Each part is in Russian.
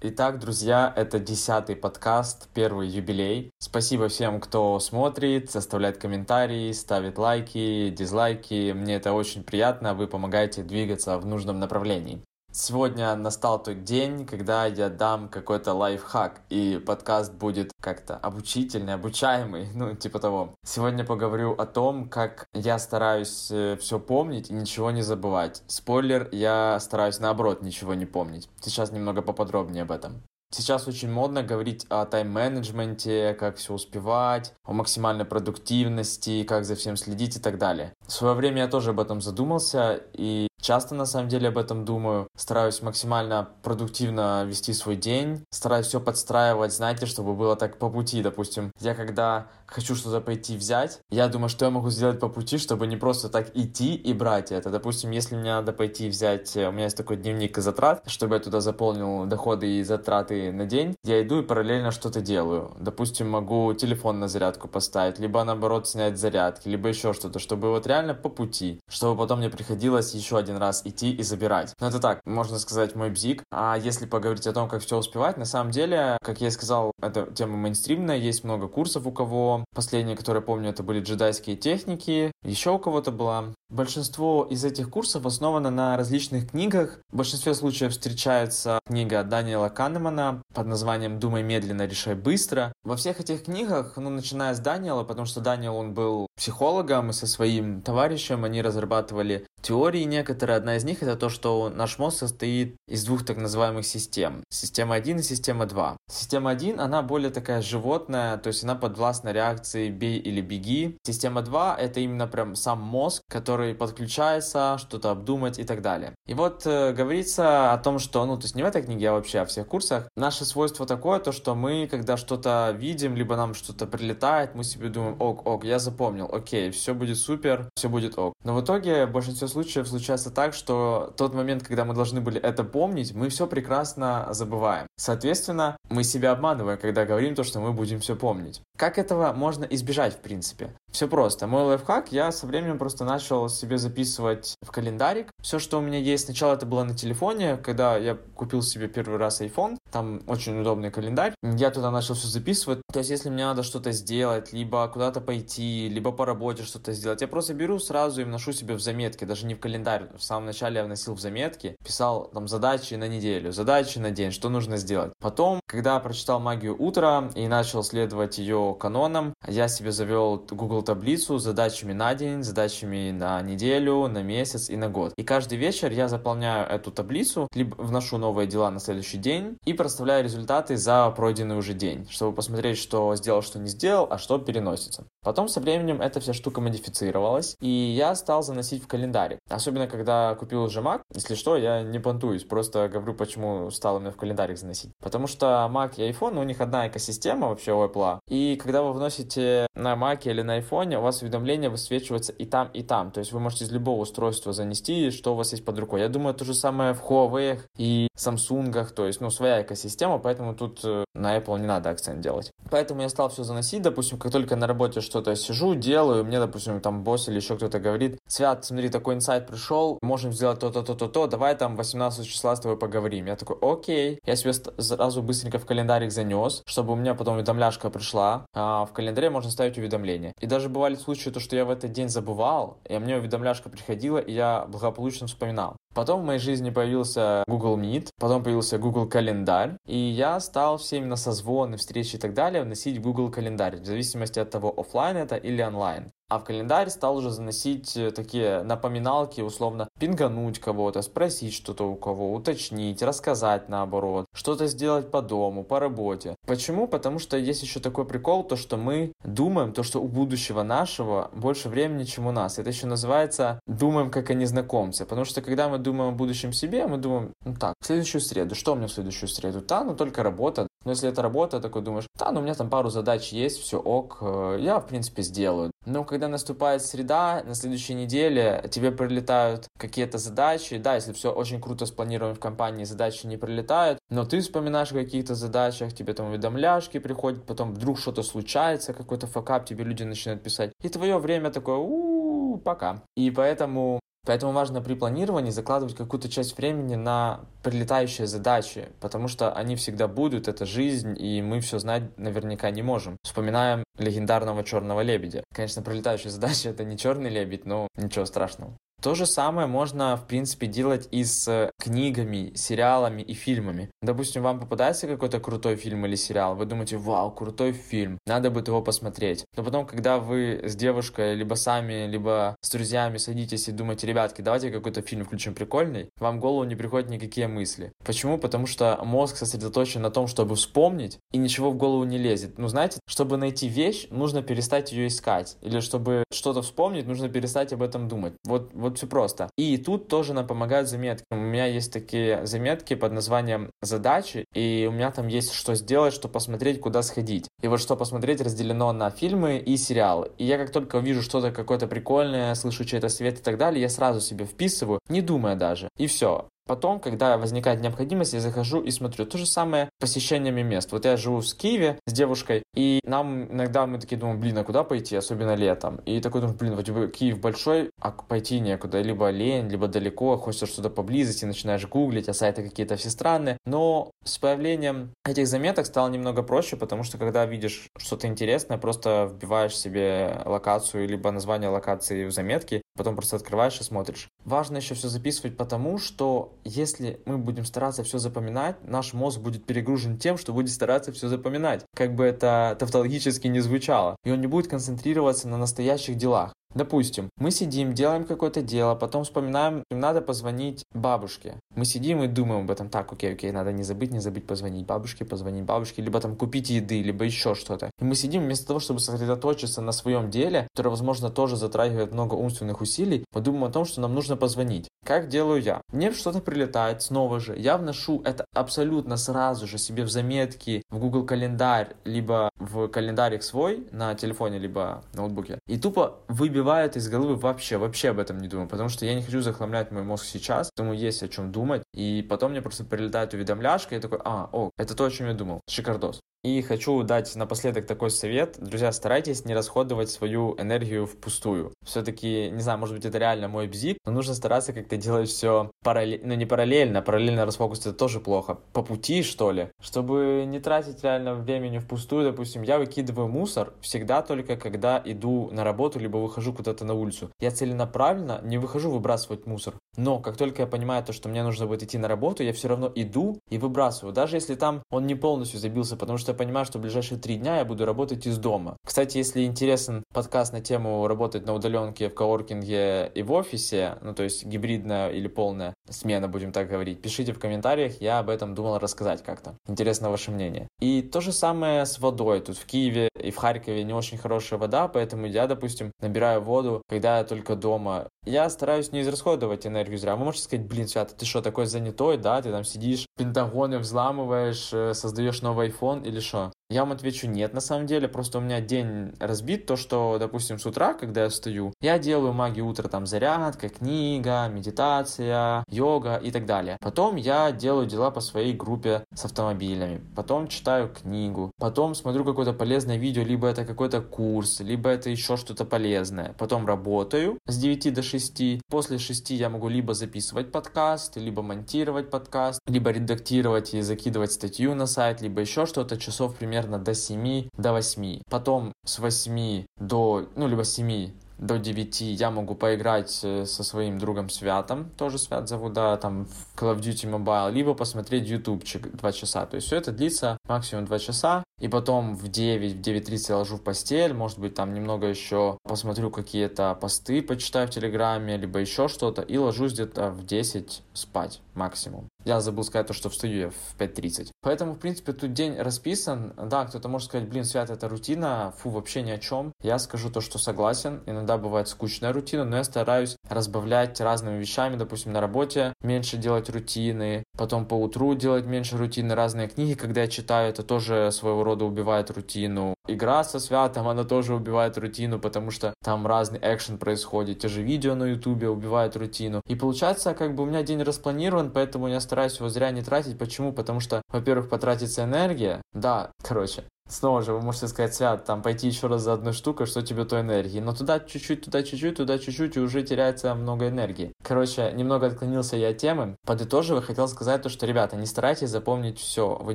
Итак, друзья, это десятый подкаст, первый юбилей. Спасибо всем, кто смотрит, оставляет комментарии, ставит лайки, дизлайки. Мне это очень приятно, вы помогаете двигаться в нужном направлении. Сегодня настал тот день, когда я дам какой-то лайфхак, и подкаст будет как-то обучительный, обучаемый, ну, типа того. Сегодня поговорю о том, как я стараюсь э, все помнить и ничего не забывать. Спойлер, я стараюсь наоборот ничего не помнить. Сейчас немного поподробнее об этом. Сейчас очень модно говорить о тайм-менеджменте, как все успевать, о максимальной продуктивности, как за всем следить и так далее. В свое время я тоже об этом задумался, и Часто, на самом деле, об этом думаю. Стараюсь максимально продуктивно вести свой день. Стараюсь все подстраивать, знаете, чтобы было так по пути. Допустим, я когда хочу что-то пойти взять, я думаю, что я могу сделать по пути, чтобы не просто так идти и брать это. Допустим, если мне надо пойти взять, у меня есть такой дневник затрат, чтобы я туда заполнил доходы и затраты на день, я иду и параллельно что-то делаю. Допустим, могу телефон на зарядку поставить, либо наоборот снять зарядки, либо еще что-то, чтобы вот реально по пути, чтобы потом мне приходилось еще один раз идти и забирать. Но это так, можно сказать, мой бзик. А если поговорить о том, как все успевать, на самом деле, как я и сказал, эта тема мейнстримная, есть много курсов у кого. Последние, которые помню, это были джедайские техники, еще у кого-то была. Большинство из этих курсов основано на различных книгах. В большинстве случаев встречается книга Даниэла Канемана под названием «Думай медленно, решай быстро». Во всех этих книгах, ну, начиная с Даниэла, потому что Даниэл, он был психологом, и со своим товарищем они разрабатывали теории некоторые. Одна из них это то, что наш мозг состоит из двух так называемых систем. Система 1 и система 2. Система 1, она более такая животная, то есть она подвластна реакции «бей или беги». Система 2 это именно прям сам мозг, который подключается, что-то обдумать и так далее. И вот э, говорится о том, что, ну, то есть не в этой книге, а вообще о всех курсах, наше свойство такое, то, что мы, когда что-то видим, либо нам что-то прилетает, мы себе думаем, ок, ок, я запомнил, окей, все будет супер, все будет ок. Но в итоге в большинстве случаев случается так, что тот момент, когда мы должны были это помнить, мы все прекрасно забываем. Соответственно, мы себя обманываем, когда говорим то, что мы будем все помнить. Как этого можно избежать, в принципе? Все просто. Мой лайфхак, я со временем просто начал себе записывать в календарик. Все, что у меня есть, сначала это было на телефоне, когда я купил себе первый раз iPhone, там очень удобный календарь. Я туда начал все записывать. То есть, если мне надо что-то сделать, либо куда-то пойти, либо по работе что-то сделать, я просто беру сразу и вношу себе в заметки, даже не в календарь. В самом начале я вносил в заметки, писал там задачи на неделю, задачи на день, что нужно сделать. Потом, когда прочитал «Магию утра» и начал следовать ее канонам, я себе завел Google таблицу с задачами на день, задачами на неделю, на месяц и на год. И каждый вечер я заполняю эту таблицу, либо вношу новые дела на следующий день и проставляю результаты за пройденный уже день, чтобы посмотреть, что сделал, что не сделал, а что переносится. Потом со временем эта вся штука модифицировалась, и я стал заносить в календарь. Особенно, когда купил уже Mac, если что, я не понтуюсь, просто говорю, почему стал именно в календарик заносить. Потому что Mac и iPhone, у них одна экосистема вообще у Apple, и когда вы вносите на Mac или на iPhone, у вас уведомления высвечиваются и там, и там. То есть вы можете из любого устройства занести, что у вас есть под рукой. Я думаю, то же самое в Huawei и Samsung, то есть, ну, своя экосистема, поэтому тут э, на Apple не надо акцент делать. Поэтому я стал все заносить, допустим, как только на работе что-то сижу, делаю, мне, допустим, там босс или еще кто-то говорит, Свят, смотри, такой инсайт пришел, можем сделать то-то, то-то, то, давай там 18 числа с тобой поговорим. Я такой, окей. Я себе сразу быстренько в календарик занес, чтобы у меня потом уведомляшка пришла. А в календаре можно ставить уведомления. И даже бывали случаи, то, что я в этот день забывал, и мне уведомляшка приходила, и я благополучно вспоминал. Потом в моей жизни появился Google Meet, потом появился Google Календарь, и я стал все именно созвоны, встречи и так далее вносить в Google Календарь, в зависимости от того, офлайн это или онлайн. А в календарь стал уже заносить э, такие напоминалки, условно, пингануть кого-то, спросить что-то у кого, уточнить, рассказать наоборот, что-то сделать по дому, по работе. Почему? Потому что есть еще такой прикол, то что мы думаем, то что у будущего нашего больше времени, чем у нас. Это еще называется думаем как о незнакомце. Потому что когда мы думаем о будущем себе, мы думаем, ну так, в следующую среду, что у меня в следующую среду? Да, ну только работа. Но если это работа, такой думаешь, да, ну у меня там пару задач есть, все ок, э, я в принципе сделаю. Но когда наступает среда, на следующей неделе тебе прилетают какие-то задачи, да, если все очень круто спланировано в компании, задачи не прилетают, но ты вспоминаешь о каких-то задачах, тебе там уведомляшки приходят, потом вдруг что-то случается, какой-то факап, тебе люди начинают писать, и твое время такое, у, пока. И поэтому Поэтому важно при планировании закладывать какую-то часть времени на прилетающие задачи, потому что они всегда будут, это жизнь, и мы все знать наверняка не можем. Вспоминаем легендарного черного лебедя. Конечно, прилетающие задачи это не черный лебедь, но ничего страшного. То же самое можно, в принципе, делать и с книгами, сериалами и фильмами. Допустим, вам попадается какой-то крутой фильм или сериал, вы думаете, вау, крутой фильм, надо будет его посмотреть. Но потом, когда вы с девушкой, либо сами, либо с друзьями садитесь и думаете, ребятки, давайте какой-то фильм включим прикольный, вам в голову не приходят никакие мысли. Почему? Потому что мозг сосредоточен на том, чтобы вспомнить, и ничего в голову не лезет. Ну, знаете, чтобы найти вещь, нужно перестать ее искать. Или чтобы что-то вспомнить, нужно перестать об этом думать. Вот, вот вот все просто. И тут тоже нам помогают заметки. У меня есть такие заметки под названием «Задачи», и у меня там есть что сделать, что посмотреть, куда сходить. И вот что посмотреть разделено на фильмы и сериалы. И я как только вижу что-то какое-то прикольное, слышу чей-то свет и так далее, я сразу себе вписываю, не думая даже. И все. Потом, когда возникает необходимость, я захожу и смотрю. То же самое посещениями мест. Вот я живу в Киеве с девушкой, и нам иногда мы такие думаем, блин, а куда пойти, особенно летом. И такой думаю, блин, вот Киев большой, а пойти некуда. Либо лень, либо далеко, хочется что-то поблизости, начинаешь гуглить, а сайты какие-то все странные. Но с появлением этих заметок стало немного проще, потому что когда видишь что-то интересное, просто вбиваешь себе локацию, либо название локации в заметки, потом просто открываешь и смотришь. Важно еще все записывать потому, что если мы будем стараться все запоминать, наш мозг будет перегружен тем, что будет стараться все запоминать. Как бы это тавтологически не звучало. И он не будет концентрироваться на настоящих делах. Допустим, мы сидим, делаем какое-то дело, потом вспоминаем, надо позвонить бабушке. Мы сидим и думаем об этом, так, окей, окей, надо не забыть, не забыть позвонить бабушке, позвонить бабушке, либо там купить еды, либо еще что-то. И мы сидим вместо того, чтобы сосредоточиться на своем деле, которое, возможно, тоже затрагивает много умственных усилий, мы думаем о том, что нам нужно позвонить. Как делаю я? Мне что-то прилетает снова же, я вношу это абсолютно сразу же себе в заметки, в Google календарь, либо в календарик свой на телефоне, либо ноутбуке. И тупо выбиваю выбивает из головы вообще, вообще об этом не думаю, потому что я не хочу захламлять мой мозг сейчас, тому есть о чем думать, и потом мне просто прилетает уведомляшка, и я такой, а, о, это то, о чем я думал, шикардос. И хочу дать напоследок такой совет. Друзья, старайтесь не расходовать свою энергию впустую. Все-таки, не знаю, может быть, это реально мой бзик, но нужно стараться как-то делать все параллельно, ну не параллельно, параллельно расфокус это тоже плохо. По пути, что ли, чтобы не тратить реально времени впустую. Допустим, я выкидываю мусор всегда только когда иду на работу, либо выхожу куда-то на улицу. Я целенаправленно не выхожу выбрасывать мусор. Но как только я понимаю то, что мне нужно будет идти на работу, я все равно иду и выбрасываю. Даже если там он не полностью забился, потому что я понимаю, что в ближайшие три дня я буду работать из дома. Кстати, если интересен подкаст на тему работать на удаленке в коворкинге и в офисе, ну то есть гибридная или полная смена, будем так говорить, пишите в комментариях, я об этом думал рассказать как-то. Интересно ваше мнение. И то же самое с водой. Тут в Киеве и в Харькове не очень хорошая вода, поэтому я, допустим, набираю воду, когда я только дома. Я стараюсь не израсходовать энергию зря. Вы можете сказать, блин, Свят, ты что, такой занятой, да? Ты там сидишь, пентагоны взламываешь, э, создаешь новый iPhone или что? Я вам отвечу нет, на самом деле, просто у меня день разбит, то, что, допустим, с утра, когда я встаю, я делаю магию утра, там, зарядка, книга, медитация, йога и так далее. Потом я делаю дела по своей группе с автомобилями, потом читаю книгу, потом смотрю какое-то полезное видео, либо это какой-то курс, либо это еще что-то полезное. Потом работаю с 9 до 6. После 6 я могу либо записывать подкаст, либо монтировать подкаст, либо редактировать и закидывать статью на сайт, либо еще что-то, часов примерно до 7, до 8. Потом с 8 до, ну, либо 7 до 9 я могу поиграть э, со своим другом Святом, тоже Свят зовут, да, там в Call of Duty Mobile, либо посмотреть ютубчик 2 часа. То есть все это длится максимум 2 часа, и потом в 9, в 9.30 я ложу в постель, может быть там немного еще посмотрю какие-то посты, почитаю в Телеграме, либо еще что-то, и ложусь где-то в 10 спать максимум. Я забыл сказать то, что встаю я в 5.30. Поэтому, в принципе, тут день расписан. Да, кто-то может сказать, блин, Свят, это рутина, фу, вообще ни о чем. Я скажу то, что согласен. Иногда бывает скучная рутина, но я стараюсь разбавлять разными вещами. Допустим, на работе меньше делать рутины, потом по утру делать меньше рутины. Разные книги, когда я читаю, это тоже своего рода убивает рутину. Игра со Святом, она тоже убивает рутину, потому что там разный экшен происходит. Те же видео на ютубе убивают рутину. И получается, как бы у меня день распланирован, поэтому я стараюсь его зря не тратить. Почему? Потому что, во-первых, потратится энергия. Да, короче, Снова же вы можете сказать, Свят, там пойти еще раз за одной штукой, что тебе то энергии. Но туда чуть-чуть, туда чуть-чуть, туда чуть-чуть, и уже теряется много энергии. Короче, немного отклонился я от темы. Подытоживая, хотел сказать то, что, ребята, не старайтесь запомнить все. Вы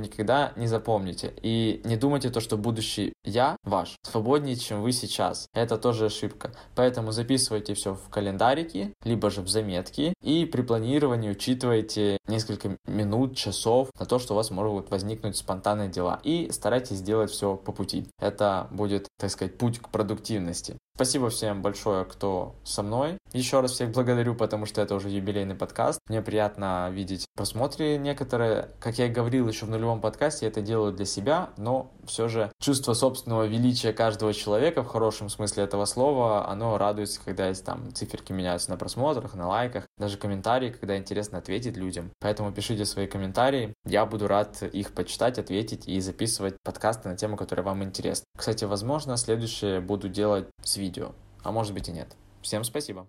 никогда не запомните. И не думайте то, что будущий я ваш свободнее, чем вы сейчас. Это тоже ошибка. Поэтому записывайте все в календарики, либо же в заметки. И при планировании учитывайте несколько минут, часов на то, что у вас могут возникнуть спонтанные дела. И старайтесь сделать все по пути. Это будет, так сказать, путь к продуктивности. Спасибо всем большое, кто со мной. Еще раз всех благодарю, потому что это уже юбилейный подкаст. Мне приятно видеть просмотры некоторые. Как я и говорил еще в нулевом подкасте, я это делаю для себя, но все же чувство собственного величия каждого человека в хорошем смысле этого слова, оно радуется, когда есть там циферки меняются на просмотрах, на лайках, даже комментарии, когда интересно ответить людям. Поэтому пишите свои комментарии. Я буду рад их почитать, ответить и записывать подкасты на тему, которая вам интересна. Кстати, возможно, следующее буду делать с видео, а может быть и нет. Всем спасибо.